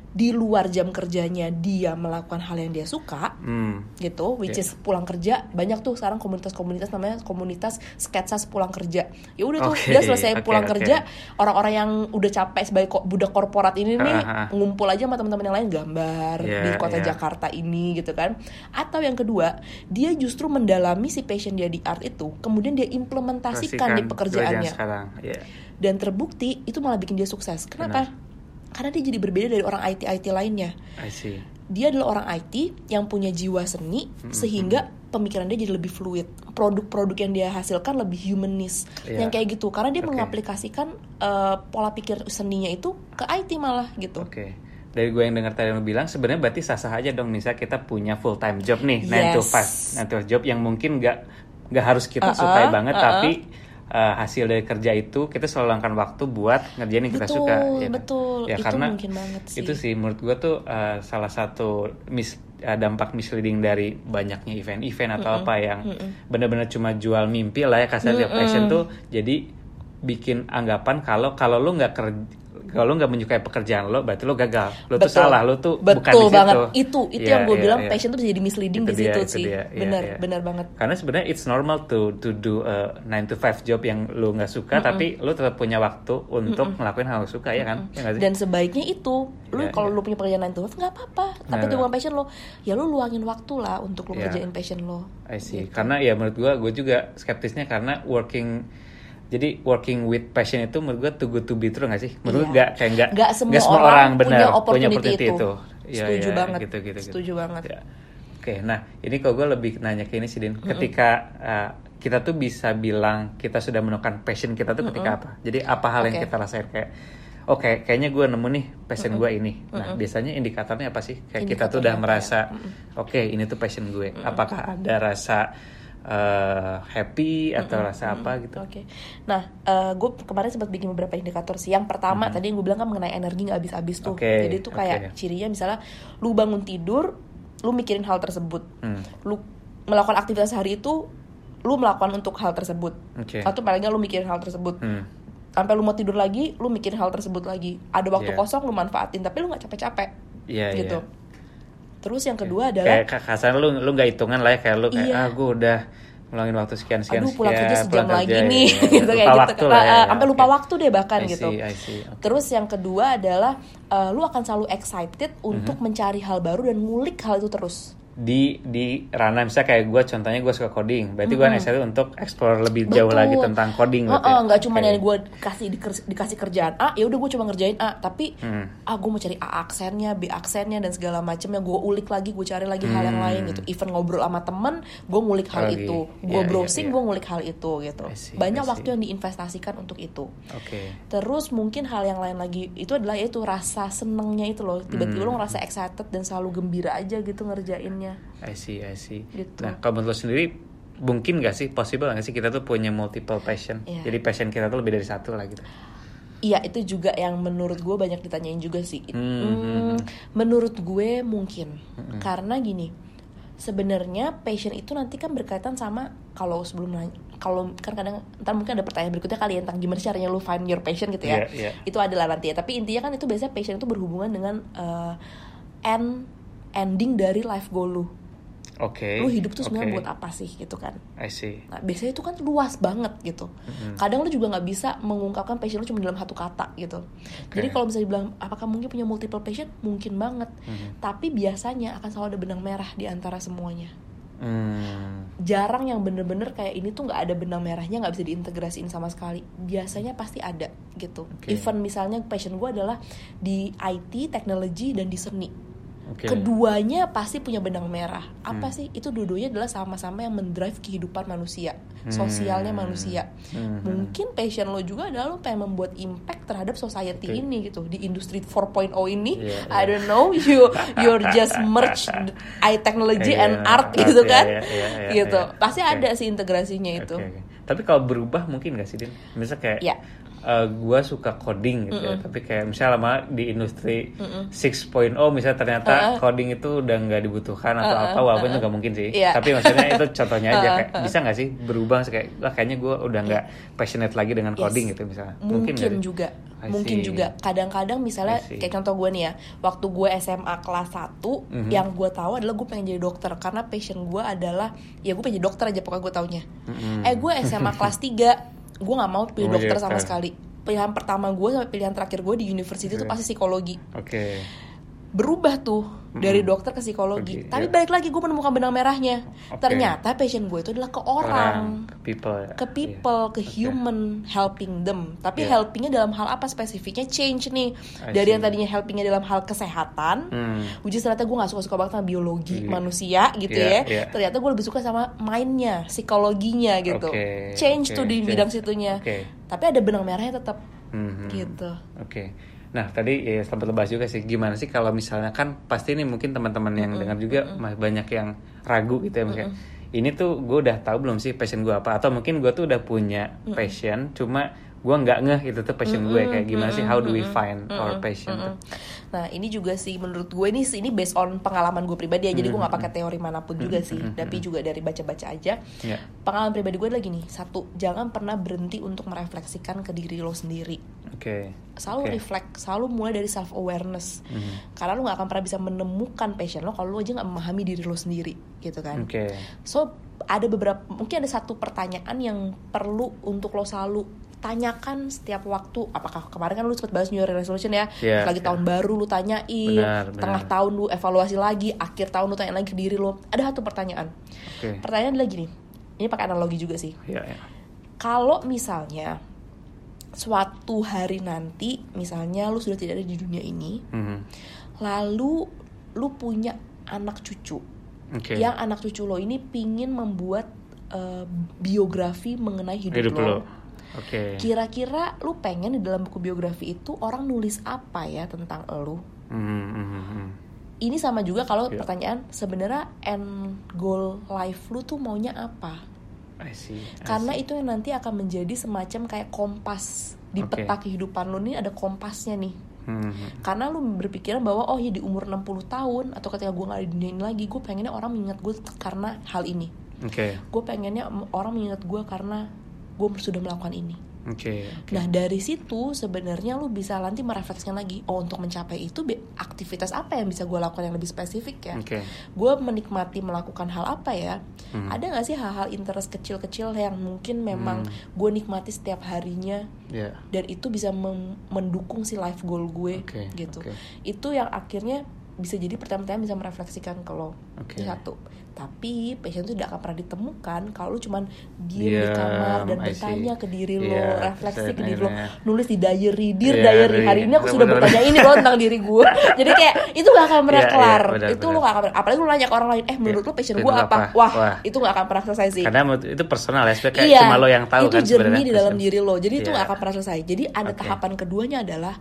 di luar jam kerjanya dia melakukan hal yang dia suka, Hmm. gitu, which Oke. is pulang kerja banyak tuh sekarang komunitas-komunitas namanya komunitas sketsa pulang kerja. Ya udah tuh Oke, dia selesai oke, pulang oke. kerja, orang-orang yang udah capek sebagai budak korporat ini nih Ha, ha, ha. ngumpul aja sama teman-teman yang lain gambar Iya, di kota iya. Jakarta ini gitu kan. Atau yang kedua, dia justru mendalami si passion dia di art itu, kemudian dia implementasikan di Pastikan pekerjaannya. Iya. dan terbukti itu malah bikin dia sukses. Kenapa? Karena dia jadi berbeda dari orang IT IT lainnya. I see. Dia adalah orang IT yang punya jiwa seni sehingga pemikiran dia jadi lebih fluid produk-produk yang dia hasilkan lebih humanis Iya. yang kayak gitu karena dia Oke. mengaplikasikan eh, pola pikir seninya itu ke IT malah gitu Oke. Dari gue yang dengar tadi lu bilang sebenarnya berarti sah-sah aja dong misalnya kita punya full time job nih, 9 to Yes. 5, 9 to 5 job yang mungkin nggak nggak harus kita Uh-uh, sukai banget uh-uh. tapi uh, hasil dari kerja itu kita selalu luangkan waktu buat ngerjain yang kita Betul, suka. ya kan? betul. Ya, Itu karena mungkin banget sih. Itu sih menurut gue tuh uh, salah satu mis uh, dampak misleading dari banyaknya event-event atau apa yang benar-benar cuma jual mimpi lah ya kasarnya passion tuh jadi bikin anggapan kalau kalau lu nggak kerja kalau lu nggak menyukai pekerjaan lo berarti lo gagal lo tuh Betul. salah lo tuh betul bukan di situ banget itu itu Iya, yang gue iya, bilang iya. passion tuh bisa jadi misleading Itu di dia, situ itu sih dia, iya, bener iya. bener banget karena sebenarnya it's normal to to do a 9 to 5 job yang lu nggak suka tapi lu tetap punya waktu untuk ngelakuin hal yang suka ya kan ya sih dan sebaiknya itu lu Iya, kalau iya. lu punya pekerjaan 9 to 5 nggak apa-apa tapi itu bukan passion lo ya lu luangin waktu lah untuk lu Iya. kerjain passion lo I see. Gitu. Karena ya menurut gua, gue juga skeptisnya karena working jadi working with passion itu menurut gua too good to be true gak sih? Menurut gua nggak kayak nggak Nggak semua orang benar punya opportunity itu. Iya, Setuju iya, banget. Gitu, gitu, gitu. Setuju banget. Ya. Oke, nah ini kalau gue lebih nanya ke ini sih Din. Ketika uh, kita tuh bisa bilang kita sudah menemukan passion kita tuh ketika apa? Jadi apa hal yang Oke. kita rasain kayak Oke, kayaknya gue nemu nih passion gue ini. Nah, biasanya indikatornya apa sih? Kayak kita tuh udah apa merasa, oke, ini tuh passion gue. Apakah ada rasa eh, happy atau rasa apa gitu? Oke, nah gue kemarin sempat bikin beberapa indikator sih. Yang pertama tadi yang gue bilang kan mengenai energi nggak habis-habis tuh. Oke, Jadi itu kayak oke. cirinya misalnya lu bangun tidur, lu mikirin hal tersebut, Hmm. lu melakukan aktivitas hari itu, lu melakukan untuk hal tersebut. Oke. Atau paling nggak lu mikirin hal tersebut. Hmm. Sampai lu mau tidur lagi, lu mikirin hal tersebut lagi. Ada waktu Iya. kosong lu manfaatin, tapi lu nggak capek-capek. Iya, gitu. iya. Terus yang kedua adalah Kayak kasar lu lu nggak hitungan lah ya kayak lu kayak Iya. ah gue udah ngulangin waktu sekian sekian aduh pulang kerja sejam pulang lagi kerja, nih ya, ya. gitu kayak Lupa gitu waktu kan. lah ya, Ah, sampai oke. lupa waktu deh bahkan I gitu see, I see, oke. terus yang kedua adalah eh, lu akan selalu excited untuk Mhm. mencari hal baru dan ngulik hal itu terus di di ranah misalnya kayak gue contohnya gue suka coding berarti gue excited untuk explore lebih jauh Betul. lagi tentang coding berarti Heeh, ya? nggak cuma yang gue kasih diker- dikasih kerjaan A ya udah gue coba ngerjain A tapi Hmm. ah gue mau cari A aksennya B aksennya dan segala macamnya gue ulik lagi gue cari lagi hal yang lain gitu even ngobrol sama temen gue ngulik hal Hmm. Lagi. itu Iya, gue iya, browsing iya. gue ngulik hal itu gitu see, banyak waktu yang diinvestasikan untuk itu oke Terus mungkin hal yang lain lagi itu adalah yaitu rasa senengnya itu loh. Tiba-tiba Hmm. lo ngerasa excited dan selalu gembira aja gitu ngerjainnya. I see I see. Gitu. nah kalau menurut lo sendiri mungkin gak sih possible gak sih kita tuh punya multiple passion? Iya. jadi passion kita tuh lebih dari satu lah gitu. Iya itu juga yang menurut gue banyak ditanyain juga sih. Hmm, Hmm, menurut gue mungkin. Karena gini sebenarnya passion itu nanti kan berkaitan sama kalau sebelum nanya kalau kan kadang ntar mungkin ada pertanyaan berikutnya kali ya tentang gimana caranya lu find your passion gitu ya. Iya, iya. itu adalah nanti ya. Tapi intinya kan itu biasanya passion itu berhubungan dengan eh, end ending dari life goal lu oke lu hidup tuh sebenarnya oke. buat apa sih gitu kan I see Nah, biasanya itu kan luas banget gitu. Kadang lu juga nggak bisa mengungkapkan passion lu cuma dalam satu kata gitu. Jadi kalau misalnya dibilang apakah mungkin punya multiple passion? Mungkin banget. Tapi biasanya akan selalu ada benang merah di antara semuanya. hmm. Jarang yang bener-bener kayak ini tuh nggak ada benang merahnya nggak bisa diintegrasiin sama sekali. Biasanya pasti ada gitu. Oke. Even misalnya passion gue adalah di IT, teknologi dan di seni. Oke Keduanya pasti punya benang merah. Apa Hmm. sih? Itu dua-duanya adalah sama-sama yang mendrive kehidupan manusia, sosialnya Hmm. manusia. Hmm. Mungkin passion lo juga adalah lo pengen membuat impact terhadap society Oke. ini gitu di industri 4.0 ini. Iya, I don't know, you you're just merge I technology and Iya, art art, gitu iya, kan, iya, iya, iya, gitu. iya. Pasti Oke. ada sih integrasinya itu. Oke, oke. Tapi kalau berubah mungkin gak sih Din? Misalnya kayak Iya. Eh, gua suka coding gitu ya, tapi kayak misalnya lama di industri 6.0 misalnya ternyata coding itu udah nggak dibutuhkan atau apa walaupun itu nggak mungkin sih. Iya. Tapi maksudnya itu contohnya aja kayak bisa nggak sih berubah kayak wah kayaknya gua udah nggak passionate lagi dengan Yes. coding gitu misalnya. mungkin, sih? juga mungkin juga kadang-kadang misalnya kayak contoh gue nih ya waktu gue SMA kelas 1 Mhm. yang gue tahu adalah gue pengen jadi dokter karena passion gue adalah ya gue pengen jadi dokter aja pokoknya gue taunya Mhm. eh gue SMA kelas 3 gue nggak mau pilih dokter sama sekali pilihan pertama gue sampai pilihan terakhir gue di university itu Oke. pasti psikologi Oke. Berubah tuh dari dokter ke psikologi. Oke, Tapi iya. balik lagi gue menemukan benang merahnya. Oke. Ternyata passion gue itu adalah ke orang, ke people ke people, ke Oke. human, helping them. Tapi Iya. helpingnya dalam hal apa spesifiknya change nih. I Dari yang see. tadinya helpingnya dalam hal kesehatan, Hmm. which ternyata gue gak suka-suka banget sama biologi Iya. manusia gitu Iya, ya. iya. Ternyata gue lebih suka sama mindnya, psikologinya gitu. Oke, Change oke, tuh di change. bidang situnya. Oke. Tapi ada benang merahnya tetap Mhm. gitu. Oke. Nah tadi ya sempat lebas juga sih gimana sih kalau misalnya kan pasti ini mungkin teman-teman yang dengar juga masih banyak yang ragu gitu ya misalnya. Ini tuh gue udah tahu belum sih passion gue apa? Atau mungkin gue tuh udah punya passion cuma gue nggak ngeh itu tuh passion gue kayak gimana sih? how do we find our passion tuh? Nah ini juga sih menurut gue ini ini based on pengalaman gue pribadi ya jadi gue nggak pakai teori mana pun juga sih tapi juga dari baca-baca aja. Ya. pengalaman pribadi gue lagi nih satu jangan pernah berhenti untuk merefleksikan ke diri lo sendiri Oke. selalu Oke. reflect selalu mulai dari self awareness karena lo nggak akan pernah bisa menemukan passion lo kalau lo aja nggak memahami diri lo sendiri gitu kan Oke. So ada beberapa mungkin ada satu pertanyaan yang perlu untuk lo selalu tanyakan setiap waktu. Apakah kemarin kan lu sempat bahas New Year Resolution ya? Iya, lagi iya. tahun baru lu tanyain, Benar, benar. tengah tahun lu evaluasi lagi, akhir tahun lu tanya lagi ke diri lo. Ada satu pertanyaan. Oke. Pertanyaan adalah gini. Ini pakai analogi juga sih. Ya, ya. Kalau misalnya suatu hari nanti misalnya lu sudah tidak ada di dunia ini, Mhm. lalu lu punya anak cucu Oke. yang anak cucu lo ini pingin membuat eh, biografi mengenai hidup, Hidup lo. lo. Oke. Kira-kira lu pengen di dalam buku biografi itu orang nulis apa ya tentang lo? Mhm, mhm, mhm. Ini sama juga kalau Iya. pertanyaan sebenarnya end goal life lu tuh maunya apa? I see. I Karena itu yang nanti akan menjadi semacam kayak kompas di Oke. peta kehidupan lu nih ada kompasnya nih. Mhm. Karena lu berpikiran bahwa oh ya di umur 60 tahun atau ketika gue gak ada di dunia ini lagi, gue pengennya orang mengingat gue karena hal ini. Oke. gue pengennya orang mengingat gue karena gue sudah melakukan ini. Oke. oke. Nah dari situ sebenarnya lu bisa nanti merefleksikan lagi, oh untuk mencapai itu aktivitas apa yang bisa gue lakukan yang lebih spesifik ya? Oke. Gue menikmati melakukan hal apa ya? Hmm. Ada gak sih hal-hal interest kecil-kecil yang mungkin memang gue nikmati setiap harinya Ya. dan itu bisa mendukung si life goal gue Oke, gitu. oke. Itu yang akhirnya bisa jadi pertama-tama bisa merefleksikan ke lo. Itu satu. Tapi passion itu tidak akan pernah ditemukan kalau lu cuman diem di Diam, kamar dan bertanya ke diri lo, Iya, refleksi ke diri lo, nulis di diary, dear Iya, diary diary. hari ini aku Bener, sudah bener. bertanya ini loh tentang diri gue. Jadi kayak itu gak akan pernah Iya, iya, kelar. benar, itu benar. lu gak akan apalagi lu nanya ke orang lain, eh menurut Iya, lu passion gue apa? apa? Wah, Wah. itu gak akan pernah selesai sih. Karena itu personal ya, kayak Iya, cuma lo yang tahu itu kan jernih di dalam diri lo. Jadi itu Iya. gak akan pernah selesai. Jadi ada Oke. tahapan keduanya adalah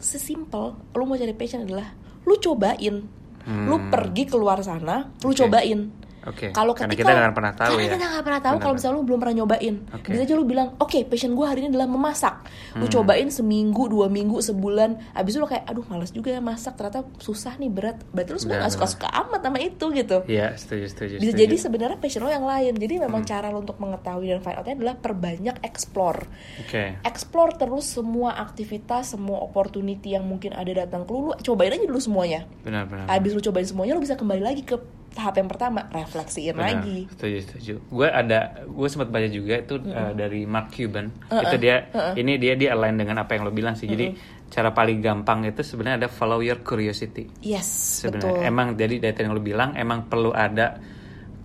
sesimpel lu mau cari passion adalah lu cobain. Lu Hmm. pergi keluar sana, lu Oke. cobain. Oke. Kalau Karena ketika kita nggak pernah tahu karena ya. kita nggak pernah tahu kalau misalnya lu belum pernah nyobain. Oke. Bisa aja lu bilang, oke passion gue hari ini adalah memasak. Lu Hmm. cobain seminggu, dua minggu, sebulan. Abis itu lu kayak, aduh males juga ya masak. Ternyata susah nih berat. Berarti lu sebenarnya Benar, nggak suka-suka amat sama itu gitu. Iya, setuju, setuju. Bisa setuju. jadi sebenarnya passion lo yang lain. Jadi Hmm. memang cara lo untuk mengetahui dan find outnya adalah perbanyak explore. Oke. Explore terus semua aktivitas, semua opportunity yang mungkin ada datang ke lu, lu cobain aja dulu semuanya. Benar, benar. Habis lu cobain semuanya, lu bisa kembali lagi ke tahap yang pertama, refleksiin Benar, lagi. Setuju, setuju. Gue ada, gue sempat baca juga itu uh, dari Mark Cuban. Itu dia, ini dia dia align dengan apa yang lo bilang sih. Jadi cara paling gampang itu sebenarnya ada follow your curiosity. Yes, Sebenarnya betul. emang jadi dari yang lo bilang emang perlu ada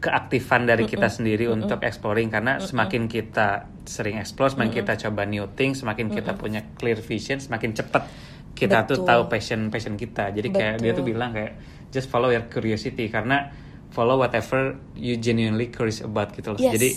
keaktifan dari kita sendiri untuk exploring karena semakin kita sering explore, semakin kita coba new things, semakin kita punya clear vision, semakin cepat kita tuh Betul. tahu passion passion kita. Jadi kayak dia tuh Betul. bilang kayak just follow your curiosity karena follow whatever you genuinely curious about gitu loh. Yes. Jadi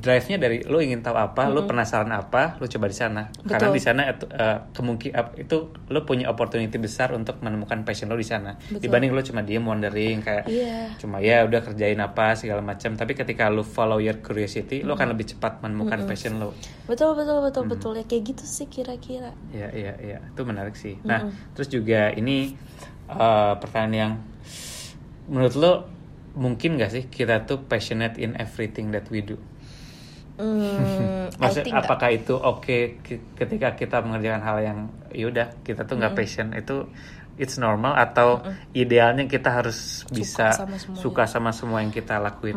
drive-nya dari lo ingin tahu apa, lo penasaran apa, lo coba di sana. Karena Betul. di sana itu kemungkinan itu lo punya opportunity besar untuk menemukan passion lo di sana. Betul. Dibanding lo cuma diem wondering kayak Iya. cuma ya udah kerjain apa segala macam. Tapi ketika lo follow your curiosity, lo akan lebih cepat menemukan passion lo. Betul, betul, betul, Hmm. betul. Ya kayak gitu sih kira-kira. Iya iya iya itu menarik sih. Nah terus juga ini eh, pertanyaan yang menurut lo mungkin gak sih kita tuh passionate in everything that we do? Hmm, I Maksud apakah itu oke ki- ketika kita mengerjakan hal yang yaudah kita tuh nggak passion itu it's normal atau idealnya kita harus bisa sama suka sama semua yang kita lakuin?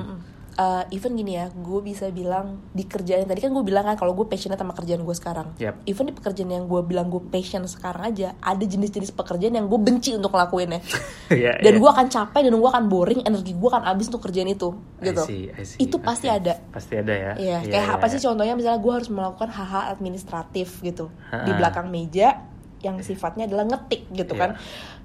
Uh, even gini ya gue bisa bilang di kerjaan tadi kan gue bilang kan kalau gue passionate sama kerjaan gue sekarang Yap. even di pekerjaan yang gue bilang gue passion sekarang aja ada jenis-jenis pekerjaan yang gue benci untuk ngelakuinnya Iya, dan iya. gue akan capek dan gue akan boring energi gue akan habis untuk kerjaan itu I gitu see, I see. itu pasti Oke. ada Pasti ada ya. Iya, Iya, kayak iya, apa sih iya. contohnya misalnya gue harus melakukan hal-hal administratif gitu di Ha-ha. belakang meja yang sifatnya adalah ngetik gitu Iya. kan.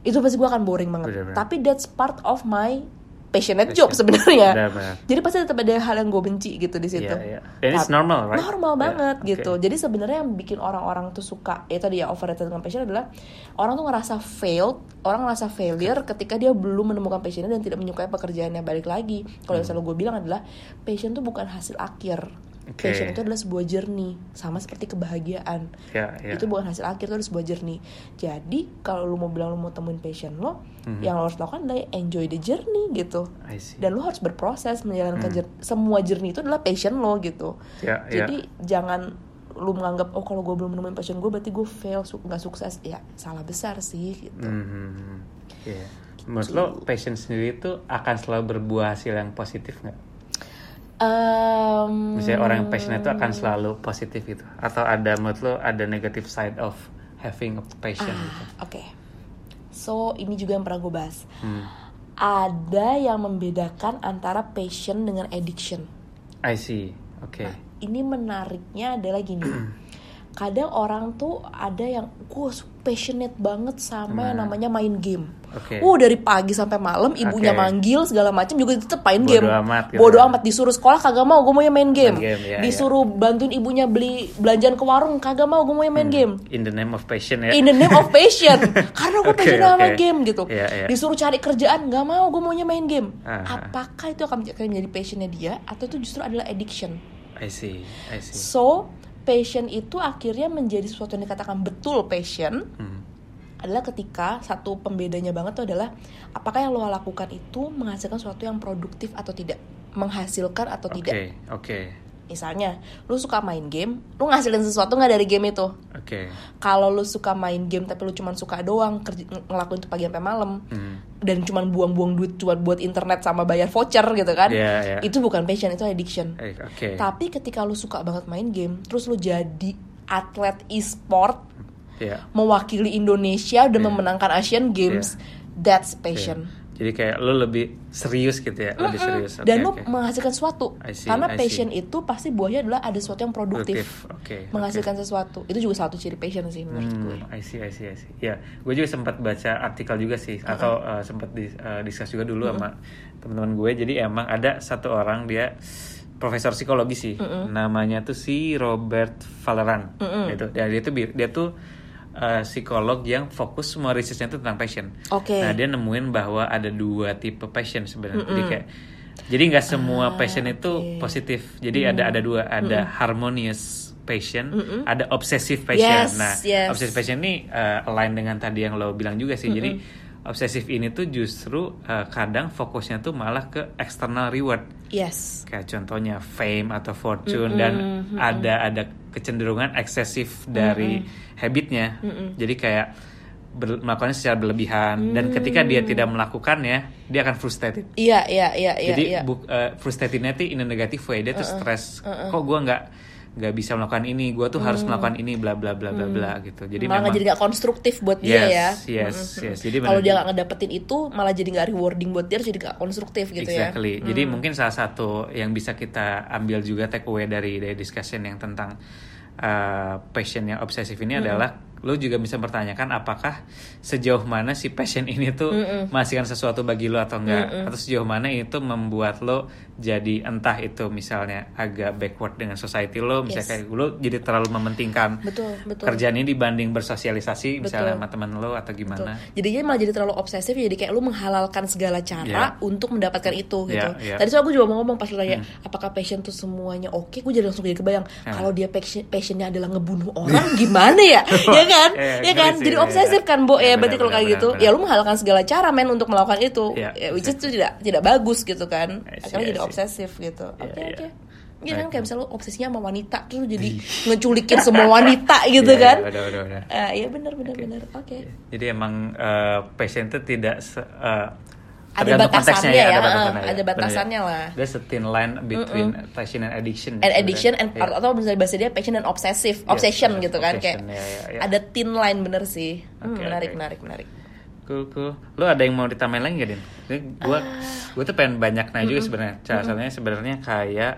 Itu pasti gue akan boring banget. Bener-bener. Tapi that's part of my passionate Passion. job sebenarnya. Benar-benar. Jadi pasti tetap ada hal yang gue benci gitu di situ. Iya, iya. And it's Tapi- normal, right? Normal Yeah, banget oke. gitu. Jadi sebenarnya yang bikin orang-orang tuh suka ya tadi ya overrated dengan passion adalah orang tuh ngerasa failed, orang ngerasa failure ketika dia belum menemukan passionnya dan tidak menyukai pekerjaannya. Balik lagi, kalau yang selalu gue bilang adalah passion tuh bukan hasil akhir. Oke. Passion itu adalah sebuah journey, sama seperti kebahagiaan. Ya, ya. Itu bukan hasil akhir, itu adalah sebuah journey. Jadi kalau lu mau bilang lu mau temuin passion lo, Mhm. yang lo harus lakukan adalah enjoy the journey gitu. I see. Dan lo harus berproses menjalankan jour- semua journey itu adalah passion lo gitu. Ya, ya. Jadi jangan lu menganggap oh kalau gue belum menemuin passion gue berarti gue fail su- nggak sukses ya salah besar sih gitu. Hmm, iya. Menurut lo passion sendiri itu akan selalu berbuah hasil yang positif nggak? Em, Misalnya orang yang passionate itu akan selalu positif gitu? Atau ada menurut lo ada negative side of having a passion ah, gitu? Oke. So ini juga yang pernah gue bahas. Hmm. Ada yang membedakan antara passion dengan addiction. I see. Oke. Nah, ini menariknya adalah gini. Kadang orang tuh ada yang gue passionate banget sama yang Nah. namanya main game. Oke. Oh dari pagi sampai malam ibunya Oke. manggil segala macam juga tetep main Bodo game. amat gitu Bodo ya. amat disuruh sekolah kagak mau gue maunya main game. Main game, ya, disuruh bantuin ibunya beli belanjaan ke warung kagak mau gue maunya main game. In the name of passion ya? In the name of passion Karena gue Oke, passion sama oke. game gitu Iya, iya. Disuruh cari kerjaan Gak mau gue maunya main game Aha. Apakah itu akan menjadi passionnya dia Atau itu justru adalah addiction I see. I see. So passion itu akhirnya menjadi sesuatu yang dikatakan betul passion Hmm. adalah ketika satu pembedanya banget tuh adalah apakah yang lo lakukan itu menghasilkan sesuatu yang produktif atau tidak menghasilkan atau Oke. tidak Oke. Misalnya lu suka main game lu ngasilin sesuatu nggak dari game itu Oke. kalau lu suka main game tapi lu cuma suka doang kerja, ng- ngelakuin itu pagi sampai malam Hmm. dan cuma buang-buang duit cuma buat internet sama bayar voucher gitu kan Iya, iya. itu bukan passion itu addiction Eh, Oke. tapi ketika lu suka banget main game terus lu jadi atlet e-sport Iya. mewakili Indonesia dan Iya. memenangkan Asian Games that's passion Iya. Jadi kayak lo lebih serius gitu ya, lebih serius. Oke, dan lu oke. menghasilkan sesuatu see, karena I see. passion itu pasti buahnya adalah ada sesuatu yang produktif, Produktif, oke, menghasilkan sesuatu itu juga satu ciri passion sih menurut gue Hmm, I see, I see, I see. Ya, gue juga sempat baca artikel juga sih, atau uh, sempat di, uh, discuss juga dulu sama teman-teman gue. Jadi emang ada satu orang dia profesor psikologi sih, namanya tuh si Robert Valeran. Gitu. Dan dia tuh dia tuh uh, psikolog yang fokus semua risetnya tuh tentang passion. Oke. Nah dia nemuin bahwa ada dua tipe passion sebenarnya. Jadi kayak jadi nggak semua passion itu Ah, positif. Jadi ada ada dua, ada harmonious passion, ada obsessive passion. Yes, nah, yes. obsessive passion ini uh, align dengan tadi yang lo bilang juga sih. Jadi obsesif ini tuh justru uh, kadang fokusnya tuh malah ke external reward. Yes. Kayak contohnya fame atau fortune dan ada ada kecenderungan eksesif dari habitnya. Jadi kayak ber- melakukannya secara berlebihan. Dan ketika dia tidak melakukannya, dia akan frustrated. iya iya iya iya Jadi iya. bu- uh, frustratednya tuh in a negative way. Dia tuh stres. Kok gue nggak nggak bisa melakukan ini? Gue tuh harus melakukan ini bla bla bla bla bla gitu. Jadi malah memang jadi gak konstruktif buat yes, dia ya. yes, yes. Jadi kalau dia gak ngedapetin itu malah jadi gak rewarding buat dia jadi gak konstruktif gitu ya. Exactly. Jadi mungkin salah satu yang bisa kita ambil juga take away dari dari discussion yang tentang uh, passion yang obsesif ini adalah lo juga bisa mempertanyakan apakah sejauh mana si passion ini tuh menghasilkan sesuatu bagi lo atau enggak atau sejauh mana itu membuat lo jadi entah itu misalnya agak backward dengan society lo misalnya Yes. kayak lo jadi terlalu mementingkan betul betul kerjaan ini dibanding bersosialisasi misalnya Betul. sama teman lo atau Betul. gimana Jadinya malah jadi terlalu obsesif jadi kayak lu menghalalkan segala cara Yeah. untuk mendapatkan itu gitu. Yeah, yeah. Tadi soal gue juga mau ngomong pas lu tanya apakah passion tuh semuanya oke, gue jadi langsung jadi kebayang Yeah. kalau dia passion passionnya adalah ngebunuh orang gimana ya? ya kan? Yeah, ya kan? ngeri sih, Jadi obsesif yeah. kan, Bo. Yeah, ya berarti kalau kayak gitu, benar. ya lu menghalalkan segala cara men untuk melakukan itu. Yeah, Ya, which is itu tidak tidak bagus gitu kan. Akhirnya jadi. Obsesif gitu. Yeah, Oke, yeah. oke. Gitu kan kayak misalnya lu obsesinya sama wanita terus lu jadi ngeculikin semua wanita gitu Iya, kan. iya, benar, benar, benar. Ah, iya benar benar benar. Oke. Jadi emang uh, passion itu tidak se- uh, ada batasannya ya, ada eh, batasannya, ada ya. batasannya Bener ya. lah. There's a thin line between passion and addiction. and addiction and Iya. atau bisa bahasa dia passion dan obsessive obsession gitu kan obsession, kayak ya, ya, ya. ada thin line bener sih Hmm, Oke, menarik oke. menarik menarik Cool, cool. Lu ada yang mau ditambahin lagi gak, Din? Gua, Ah. gua tuh pengen banyak nanya juga sebenarnya. Satunya sebenarnya kayak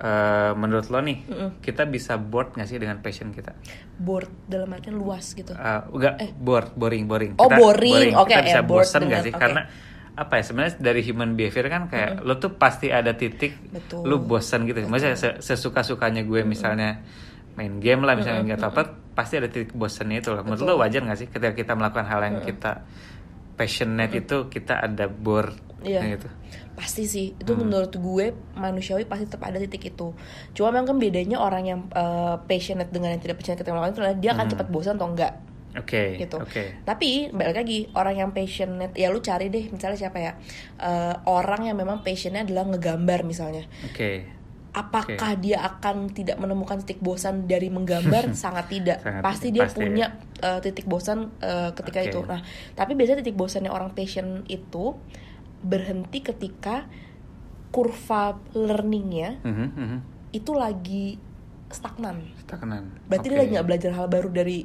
eh, menurut lo nih, kita bisa bored gak sih dengan passion kita? bored dalam artian luas gitu Eh, enggak, bored, boring, boring. Oh, boring. Oke, kita bisa ya, bored bosan gak dengan- sih? oke. Karena apa ya sebenarnya dari human behavior kan kayak lo tuh pasti ada titik Betul. lu bosan gitu. Maksudnya se- sesuka-sukanya gue misalnya main game lah misalnya nggak tahu apa pasti ada titik bosannya itu lah. Menurut lo wajar gak sih ketika kita melakukan hal yang kita passionate itu kita ada bore Iya. gitu. pasti sih itu Hmm. menurut gue manusiawi pasti tetap ada titik itu cuma memang kan bedanya orang yang eh, passionate dengan yang tidak passionate ketika melakukan itu adalah dia akan cepat bosan atau enggak Oke. gitu. Hmm. Oke. Tapi balik lagi orang yang passionate ya lu cari deh misalnya siapa ya Eh, orang yang memang passionnya adalah ngegambar misalnya. Oke. Apakah dia akan tidak menemukan titik bosan dari menggambar? Sangat tidak. Sangat pasti tidak, dia pasti punya eh, titik bosan eh, ketika Oke. itu. Nah, tapi biasanya titik bosannya orang passion itu berhenti ketika kurva learningnya Mhm, mhm. itu lagi stagnan. Stagnan. Berarti Oke. dia lagi nggak belajar hal baru dari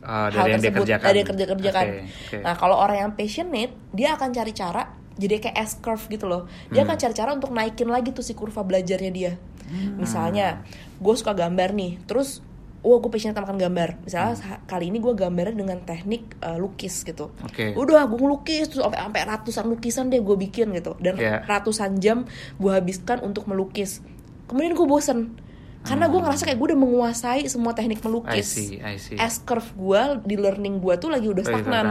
Oh, hal dari yang dia tersebut kerjakan. dari kerja kerjakan. Oke, oke. Nah kalau orang yang passionate dia akan cari cara jadi kayak S curve gitu loh. Dia Hmm. akan cari cara untuk naikin lagi tuh si kurva belajarnya dia. Hmm. Misalnya gue suka gambar nih, terus Wah gue passionate makan gambar Misalnya Hmm. kali ini gue gambarnya dengan teknik eh, lukis gitu Oke. Udah gue ngelukis Terus sampai sampai ratusan lukisan deh gue bikin gitu Dan Iya. ratusan jam gue habiskan untuk melukis Kemudian gue bosen Karena gue Hmm. ngerasa kayak gue udah menguasai semua teknik I melukis see, I see. S curve gue di learning gue tuh lagi udah Oh, stagnan.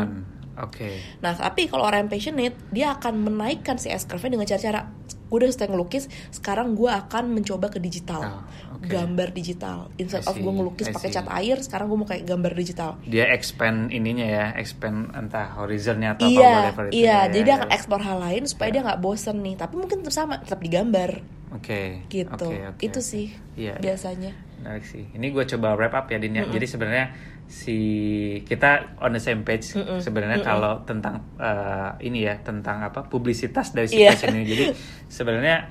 Oke. Nah, tapi kalau orang yang passionate, dia akan menaikkan si S curve-nya dengan cara-cara gue udah selesai ngelukis, sekarang gue akan mencoba ke digital. Oh, oke. Gambar digital. Instead of gue ngelukis pakai cat air, sekarang gue mau kayak gambar digital. Dia expand ininya ya, expand entah horizonnya atau apa iya, whatever itu. iya. ya, Jadi ya, dia ya. akan explore hal lain supaya dia nggak bosen nih. Tapi mungkin tetap sama, tetap digambar Oke. gitu. oke, oke, Itu sih Iya. iya. biasanya. Menarik sih. Ini gue coba wrap up ya Din ya. Jadi sebenarnya si kita on the same page sebenarnya kalau tentang eh, ini ya tentang apa publisitas dari si Iya. passion ini. Jadi sebenarnya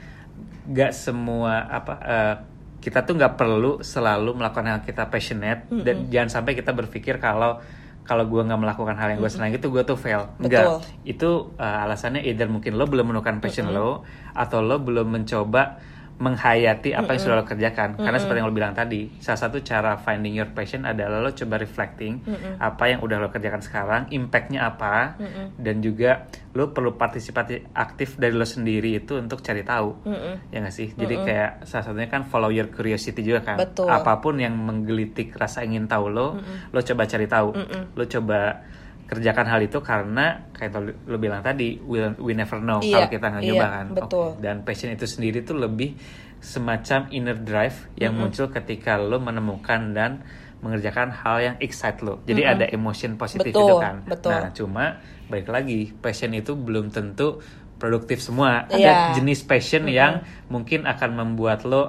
nggak semua apa eh, kita tuh nggak perlu selalu melakukan hal kita passionate dan jangan sampai kita berpikir kalau kalau gue nggak melakukan hal yang gue senang itu gue tuh fail. Enggak Betul. itu uh, alasannya either mungkin lo belum menemukan passion lo atau lo belum mencoba menghayati apa yang sudah lo kerjakan. Karena seperti yang lo bilang tadi salah satu cara finding your passion adalah lo coba reflecting apa yang udah lo kerjakan sekarang impactnya apa dan juga lo perlu partisipasi aktif dari lo sendiri itu untuk cari tahu. Ya nggak sih? Jadi kayak salah satunya kan follow your curiosity juga kan. Betul. apa pun yang menggelitik rasa ingin tahu lo lo coba cari tahu. Lo coba kerjakan hal itu karena kayak lo bilang tadi we, we never know kalau Iya, kita nggak iya, kan betul. Oke. dan passion itu sendiri tuh lebih semacam inner drive yang muncul ketika lo menemukan dan mengerjakan hal yang excite lo jadi ada emotion positif itu Betul, kan betul. nah cuma balik lagi passion itu belum tentu produktif semua. Ada Iya. jenis passion yang mungkin akan membuat lo uh,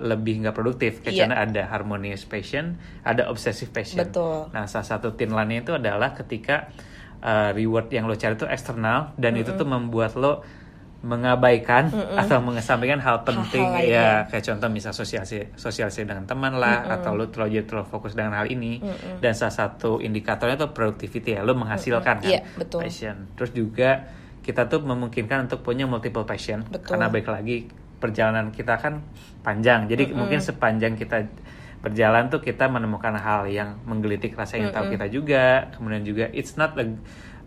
lebih nggak produktif. Kayak Iya. contohnya ada harmonious passion ada obsessive passion. Betul. nah salah satu line itu adalah ketika uh, reward yang lo cari itu eksternal dan itu tuh membuat lo mengabaikan atau mengesampingkan hal penting Hal-hal ya lainnya. kayak contoh misal sosialisasi sosialisasi dengan teman lah atau lo terlalu terlalu fokus dengan hal ini. Dan salah satu indikatornya tuh productivity ya lo menghasilkan kan Iya, betul. passion. Terus juga kita tuh memungkinkan untuk punya multiple passion. Betul. karena baik lagi perjalanan kita kan panjang. Jadi mungkin sepanjang kita berjalan tuh kita menemukan hal yang menggelitik rasa ingin tahu kita juga. Kemudian juga it's not a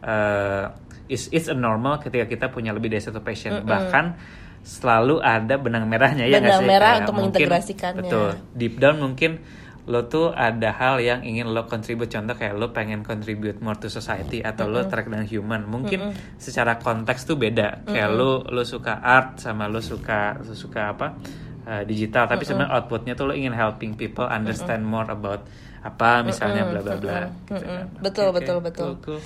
uh, it's it's a normal ketika kita punya lebih dari satu passion. Bahkan selalu ada benang merahnya ya Benang sih? merah Kayak untuk mungkin- mengintegrasikannya. betul. Deep down mungkin lo tuh ada hal yang ingin lo contribute. Contoh kayak lo pengen contribute more to society atau lo terkait dengan human. Mungkin secara konteks tuh beda. Kayak lo lo suka art sama lo suka lo suka apa uh, digital. Tapi sebenarnya outputnya tuh lo ingin helping people understand more about apa misalnya bla bla bla. Gitu kan. Betul, betul, betul. Cool, cool.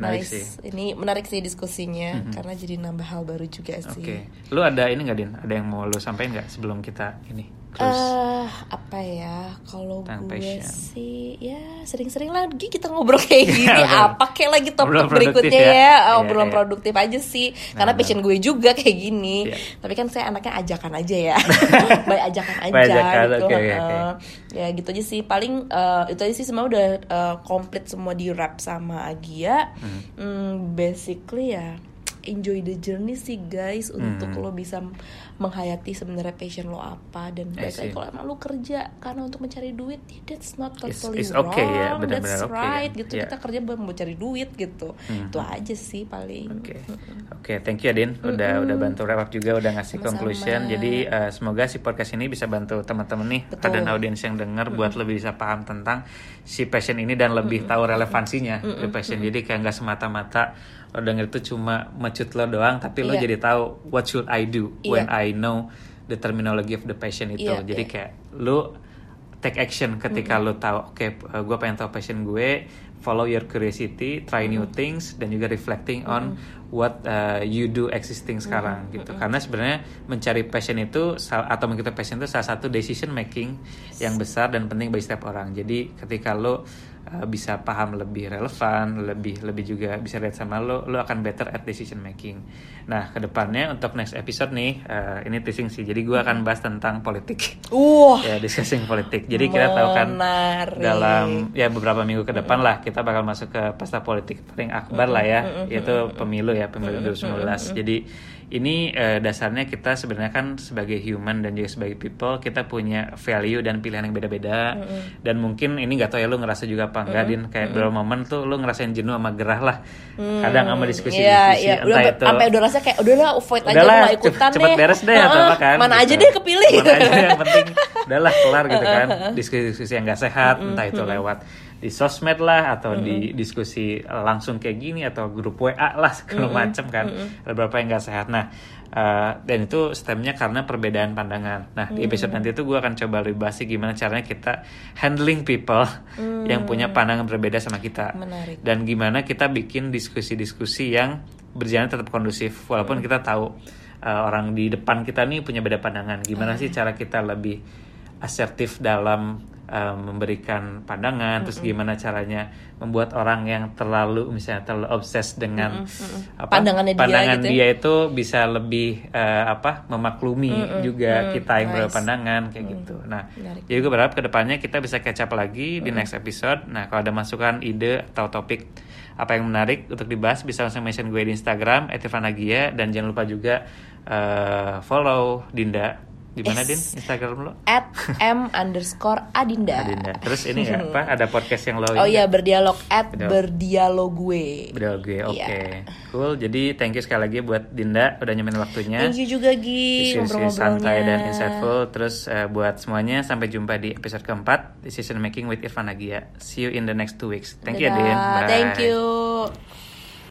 Menarik nice. sih. Ini menarik sih diskusinya karena jadi nambah hal baru juga oke. Sih. lo ada ini nggak din? Ada yang mau lo sampaikan nggak sebelum kita ini Terus Eh, apa ya kalau gue passion. sih ya sering-sering lagi kita ngobrol kayak gini apa kayak lagi topik Obrolan berikutnya ya. ya, Iya, obrolan iya. produktif aja sih karena Bener. passion gue juga kayak gini Iya. tapi kan saya anaknya ajakan aja ya baik ajakan aja By ajakan, gitu heeh. oke. ya gitu aja sih paling eh, itu aja sih semua udah eh, komplit semua di wrap sama Agia Hmm, basically ya enjoy the journey sih guys untuk Hmm. lo bisa menghayati sebenarnya passion lo apa dan lagi see. kalau emang lo kerja karena untuk mencari duit ya that's not It's- totally it's okay ya, wrong benar-benar that's okay ya. right gitu Yeah. kita kerja buat mau cari duit gitu Hmm. itu aja sih paling Oke, oke, thank you Adin, udah udah bantu wrap up juga, udah ngasih Sama-sama. conclusion. Jadi eh, semoga si podcast ini bisa bantu teman-teman nih, Betul. ada audiens yang dengar buat lebih bisa paham tentang si passion ini dan lebih tahu relevansinya di passion. Jadi kayak nggak semata-mata lo denger itu cuma mecut lo doang, tapi lo Iya. jadi tahu what should I do when Iya. I know the terminology of the passion itu. Iya, Jadi iya. kayak lo take action ketika lo tahu oke gue pengen tahu passion gue follow your curiosity try new things dan juga reflecting on what uh, you do existing sekarang gitu karena sebenarnya mencari passion itu atau mengikuti passion itu salah satu decision making yang besar dan penting bagi setiap orang jadi ketika lo uh, bisa paham lebih relevan lebih lebih juga bisa lihat sama lo lo akan better at decision making. Nah ke depannya untuk next episode nih uh, ini teasing sih. Jadi gue akan bahas tentang politik. Wah. Ya discussing politik. Jadi kita tahu kan dalam ya beberapa minggu ke depan lah kita bakal masuk ke pesta politik paling akbar lah ya, yaitu pemilu ya pemilu 2019. Jadi ini eh, dasarnya kita sebenarnya kan sebagai human dan juga sebagai people kita punya value dan pilihan yang beda-beda. Dan mungkin ini nggak tahu ya lu ngerasa juga apa enggak din? Kayak beberapa momen tuh lu ngerasain jenuh sama gerah lah. Kadang sama diskusi-diskusi Iya, iya. Udah, entah itu sampai udah rasa kayak udahlah avoid aja udahlah gue gak cepet, ikutan cepet deh. beres deh atau Heeh, apa kan mana gitu. aja deh kepilih. Mana aja yang penting. Udahlah kelar gitu kan diskusi-diskusi yang gak sehat entah itu lewat di sosmed lah atau di diskusi langsung kayak gini atau grup WA lah segala macam kan. Ada beberapa yang gak sehat. Nah eh, dan itu stemnya karena perbedaan pandangan. Nah di episode nanti itu gue akan coba lebih bahas gimana caranya kita handling people yang punya pandangan berbeda sama kita. Menarik. dan gimana kita bikin diskusi-diskusi yang berjalan tetap kondusif walaupun kita tahu uh, orang di depan kita nih punya beda pandangan. Gimana sih cara kita lebih asertif dalam uh, memberikan pandangan terus gimana caranya membuat orang yang terlalu misalnya terlalu obses dengan apa Pandangannya dia pandangan gitu ya. dia itu bisa lebih uh, apa memaklumi juga kita yang nice. berpandangan kayak gitu nah Menarik. jadi gue berharap ke depannya kita bisa catch up lagi di next episode. Nah kalau ada masukan, ide atau topik apa yang menarik untuk dibahas bisa langsung mention gue di Instagram @irfanagia dan jangan lupa juga eh, follow Dinda di mana Yes. Din Instagram lo? at m underscore adinda, Dinda. Terus ini nggak apa ada podcast yang lo oh iya berdialog at Berdialog. berdialog gue Betul gue, oke, Iya. cool. Jadi thank you sekali lagi buat Dinda udah nyemin waktunya. thank you juga Gi ngobrol-ngobrolnya santai dan insightful. Terus eh, buat semuanya sampai jumpa di episode keempat Decision Making with Irfan Agia. See you in the next two weeks. Thank you, Dadah. Adin. Bye. thank you